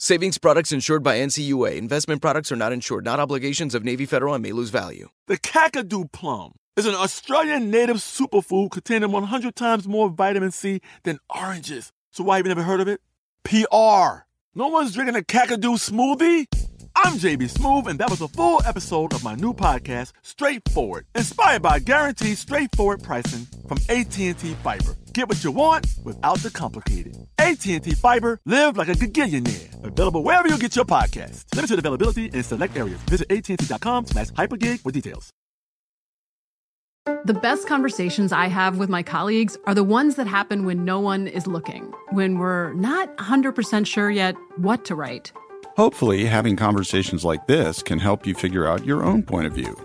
Savings products insured by NCUA. Investment products are not insured, not obligations of Navy Federal and may lose value. The Kakadu plum is an Australian native superfood containing 100 times more vitamin C than oranges. So why have you never heard of it? PR. No one's drinking a Kakadu smoothie? I'm JB Smoove, and that was a full episode of my new podcast, Straightforward, inspired by guaranteed straightforward pricing from AT&T Fiber. Get what you want without the complicated. AT&T Fiber, live like a gigillionaire. Available wherever you get your podcast. Limited availability in select areas. Visit AT&T.com slash hypergig for details. The best conversations I have with my colleagues are the ones that happen when no one is looking, when we're not 100% sure yet what to write. Hopefully, having conversations like this can help you figure out your own point of view.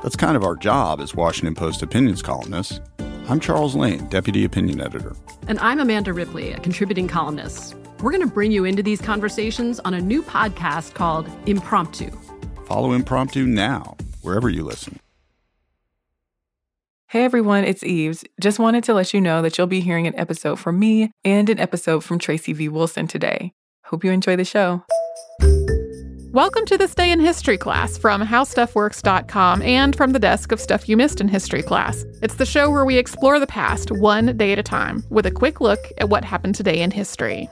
That's kind of our job as Washington Post opinions columnists. I'm Charles Lane, Deputy Opinion Editor. And I'm Amanda Ripley, a contributing columnist. We're going to bring you into these conversations on a new podcast called Impromptu. Follow Impromptu now, wherever you listen. Hey everyone, it's Eves. Just wanted to let you know that you'll be hearing an episode from me and an episode from Tracy V. Wilson today. Hope you enjoy the show. Welcome to this day in history class from howstuffworks.com and from the desk of Stuff You Missed in History class. It's the show where we explore the past one day at a time with a quick look at what happened today in history.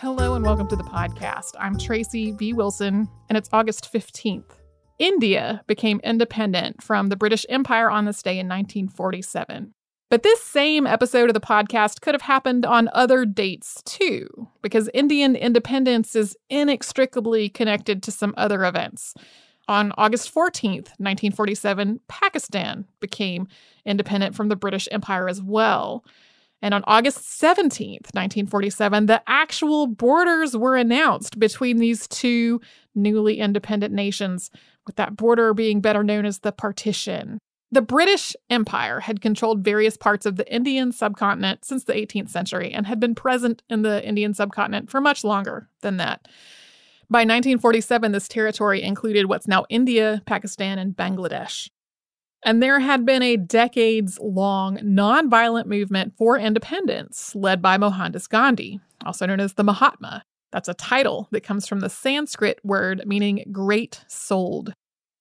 Hello and welcome to the podcast. I'm Tracy V. Wilson, and it's August 15th. India became independent from the British Empire on this day in 1947. But this same episode of the podcast could have happened on other dates too, because Indian independence is inextricably connected to some other events. On August 14th, 1947, Pakistan became independent from the British Empire as well. And on August 17th, 1947, the actual borders were announced between these two newly independent nations, with that border being better known as the partition. The British Empire had controlled various parts of the Indian subcontinent since the 18th century and had been present in the Indian subcontinent for much longer than that. By 1947, this territory included what's now India, Pakistan, and Bangladesh. And there had been a decades long nonviolent movement for independence led by Mohandas Gandhi, also known as the Mahatma. That's a title that comes from the Sanskrit word meaning great souled.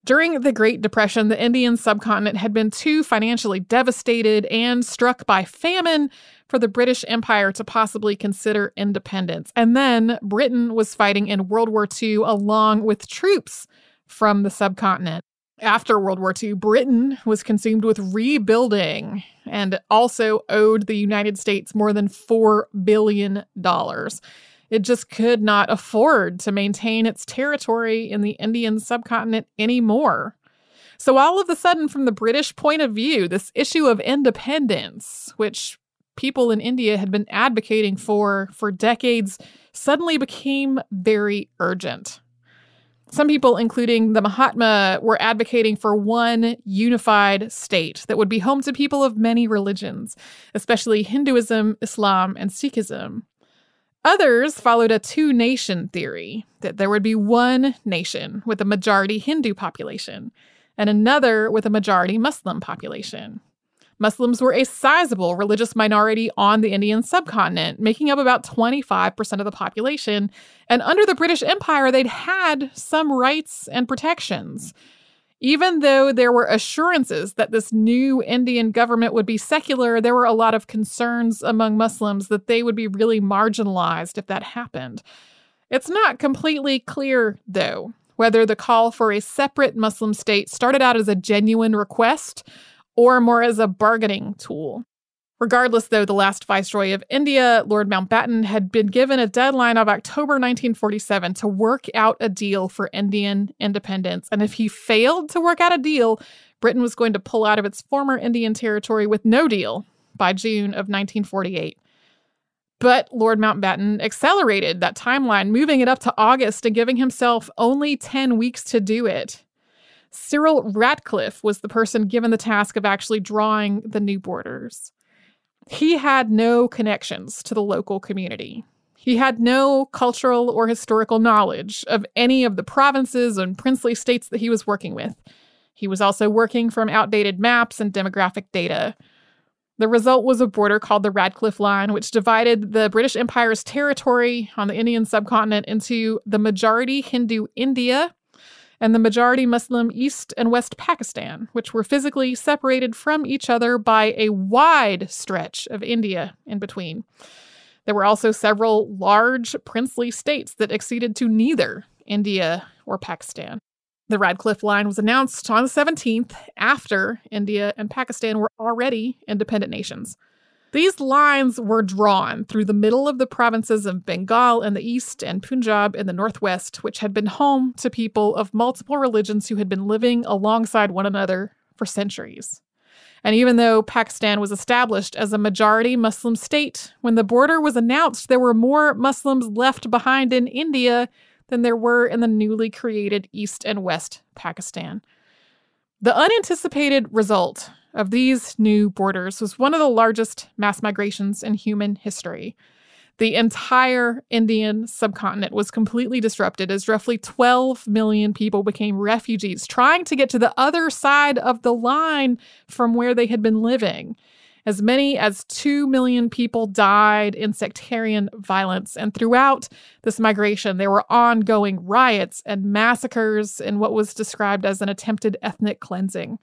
During the Great Depression, the Indian subcontinent had been too financially devastated and struck by famine for the British Empire to possibly consider independence. And then Britain was fighting in World War II along with troops from the subcontinent. After World War II, Britain was consumed with rebuilding and also owed the United States more than $4 billion. It just could not afford to maintain its territory in the Indian subcontinent anymore. So, all of a sudden, from the British point of view, this issue of independence, which people in India had been advocating for for decades, suddenly became very urgent. Some people, including the Mahatma, were advocating for one unified state that would be home to people of many religions, especially Hinduism, Islam, and Sikhism. Others followed a two nation theory that there would be one nation with a majority Hindu population and another with a majority Muslim population. Muslims were a sizable religious minority on the Indian subcontinent, making up about 25% of the population. And under the British Empire, they'd had some rights and protections. Even though there were assurances that this new Indian government would be secular, there were a lot of concerns among Muslims that they would be really marginalized if that happened. It's not completely clear, though, whether the call for a separate Muslim state started out as a genuine request or more as a bargaining tool. Regardless, though, the last Viceroy of India, Lord Mountbatten, had been given a deadline of October 1947 to work out a deal for Indian independence. And if he failed to work out a deal, Britain was going to pull out of its former Indian territory with no deal by June of 1948. But Lord Mountbatten accelerated that timeline, moving it up to August and giving himself only 10 weeks to do it. Cyril Radcliffe was the person given the task of actually drawing the new borders. He had no connections to the local community. He had no cultural or historical knowledge of any of the provinces and princely states that he was working with. He was also working from outdated maps and demographic data. The result was a border called the Radcliffe Line, which divided the British Empire's territory on the Indian subcontinent into the majority Hindu India and the majority Muslim East and West Pakistan, which were physically separated from each other by a wide stretch of India in between. There were also several large princely states that acceded to neither India or Pakistan. The Radcliffe Line was announced on the 17th after India and Pakistan were already independent nations. These lines were drawn through the middle of the provinces of Bengal in the east and Punjab in the northwest, which had been home to people of multiple religions who had been living alongside one another for centuries. And even though Pakistan was established as a majority Muslim state, when the border was announced, there were more Muslims left behind in India than there were in the newly created East and West Pakistan. The unanticipated result of these new borders was one of the largest mass migrations in human history. The entire Indian subcontinent was completely disrupted as roughly 12 million people became refugees trying to get to the other side of the line from where they had been living. As many as 2 million people died in sectarian violence. And throughout this migration, there were ongoing riots and massacres in what was described as an attempted ethnic cleansing.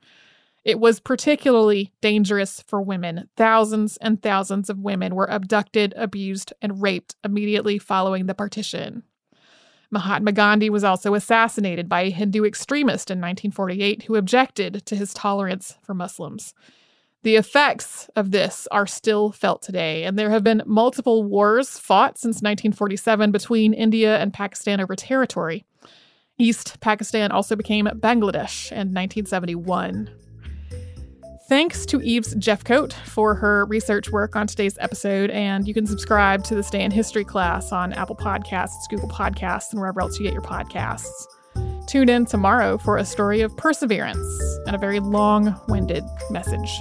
It was particularly dangerous for women. Thousands and thousands of women were abducted, abused, and raped immediately following the partition. Mahatma Gandhi was also assassinated by a Hindu extremist in 1948 who objected to his tolerance for Muslims. The effects of this are still felt today, and there have been multiple wars fought since 1947 between India and Pakistan over territory. East Pakistan also became Bangladesh in 1971. Thanks to Eves Jeffcoat for her research work on today's episode, and you can subscribe to this day in history class on Apple Podcasts, Google Podcasts, and wherever else you get your podcasts. Tune in tomorrow for a story of perseverance and a very long winded message.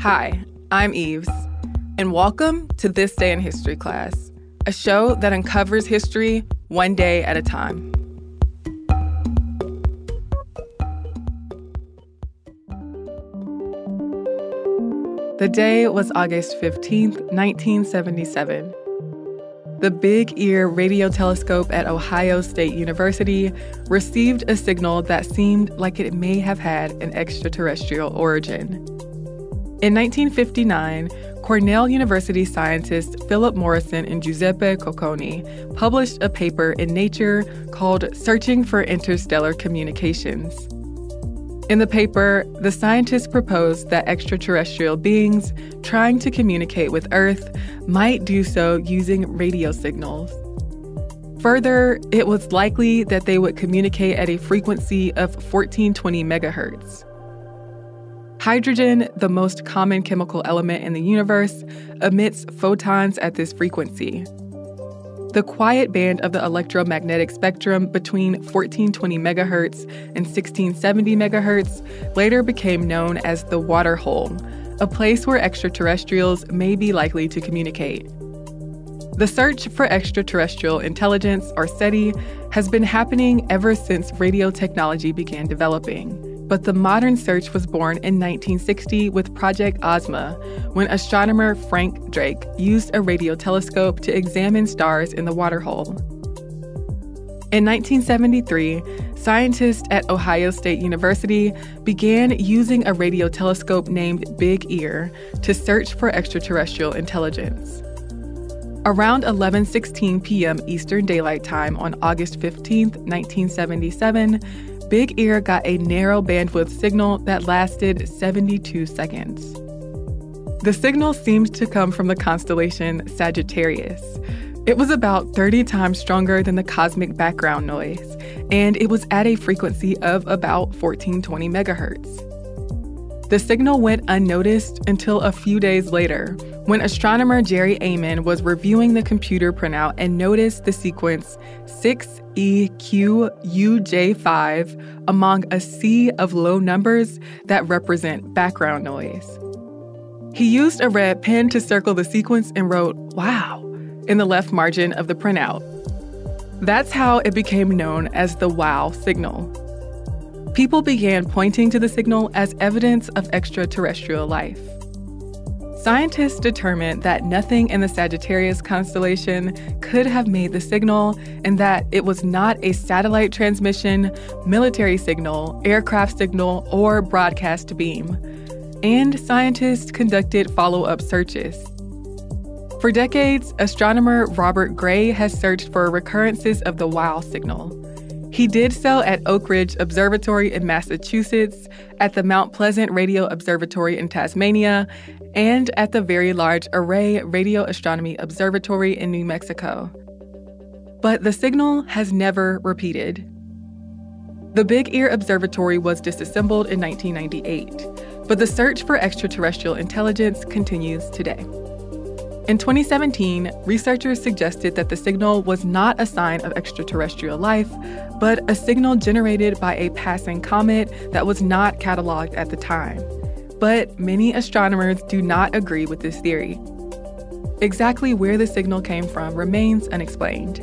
Hi, I'm Eves, and welcome to This Day in History class, a show that uncovers history one day at a time. The day was August 15th, 1977. The Big Ear radio telescope at Ohio State University received a signal that seemed like it may have had an extraterrestrial origin. In 1959, Cornell University scientists Philip Morrison and Giuseppe Cocconi published a paper in Nature called Searching for Interstellar Communications. In the paper, the scientists proposed that extraterrestrial beings trying to communicate with Earth might do so using radio signals. Further, it was likely that they would communicate at a frequency of 1420 megahertz. Hydrogen, the most common chemical element in the universe, emits photons at this frequency. The quiet band of the electromagnetic spectrum between 1420 megahertz and 1670 megahertz later became known as the water hole, a place where extraterrestrials may be likely to communicate. The search for extraterrestrial intelligence, or SETI, has been happening ever since radio technology began developing but the modern search was born in 1960 with Project Ozma, when astronomer Frank Drake used a radio telescope to examine stars in the water hole. In 1973, scientists at Ohio State University began using a radio telescope named Big Ear to search for extraterrestrial intelligence. Around 11:16 p.m. Eastern Daylight Time on August 15, 1977, Big Ear got a narrow bandwidth signal that lasted 72 seconds. The signal seemed to come from the constellation Sagittarius. It was about 30 times stronger than the cosmic background noise, and it was at a frequency of about 1420 megahertz. The signal went unnoticed until a few days later, when astronomer Jerry Ehman was reviewing the computer printout and noticed the sequence 6EQUJ5 among a sea of low numbers that represent background noise. He used a red pen to circle the sequence and wrote, Wow, in the left margin of the printout. That's how it became known as the WOW signal. People began pointing to the signal as evidence of extraterrestrial life. Scientists determined that nothing in the Sagittarius constellation could have made the signal and that it was not a satellite transmission, military signal, aircraft signal, or broadcast beam. And scientists conducted follow up searches. For decades, astronomer Robert Gray has searched for recurrences of the WOW signal. He did so at Oak Ridge Observatory in Massachusetts, at the Mount Pleasant Radio Observatory in Tasmania, and at the Very Large Array Radio Astronomy Observatory in New Mexico. But the signal has never repeated. The Big Ear Observatory was disassembled in 1998, but the search for extraterrestrial intelligence continues today. In 2017, researchers suggested that the signal was not a sign of extraterrestrial life, but a signal generated by a passing comet that was not cataloged at the time. But many astronomers do not agree with this theory. Exactly where the signal came from remains unexplained.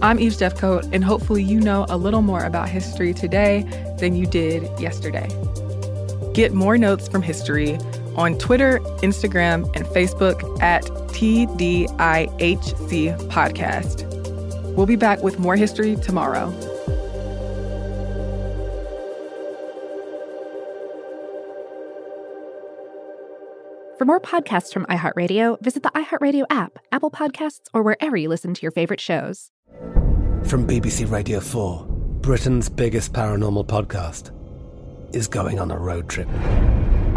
I'm Eve Jeffcoat, and hopefully, you know a little more about history today than you did yesterday. Get more notes from history on Twitter, Instagram, and Facebook at TDIHC Podcast. We'll be back with more history tomorrow. For more podcasts from iHeartRadio, visit the iHeartRadio app, Apple Podcasts, or wherever you listen to your favorite shows. From BBC Radio 4, Britain's biggest paranormal podcast is going on a road trip.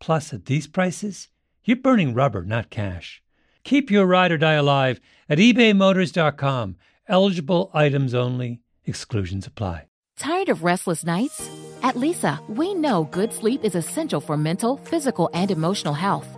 Plus, at these prices, you're burning rubber, not cash. Keep your ride or die alive at ebaymotors.com. Eligible items only, exclusions apply. Tired of restless nights? At Leesa, we know good sleep is essential for mental, physical, and emotional health.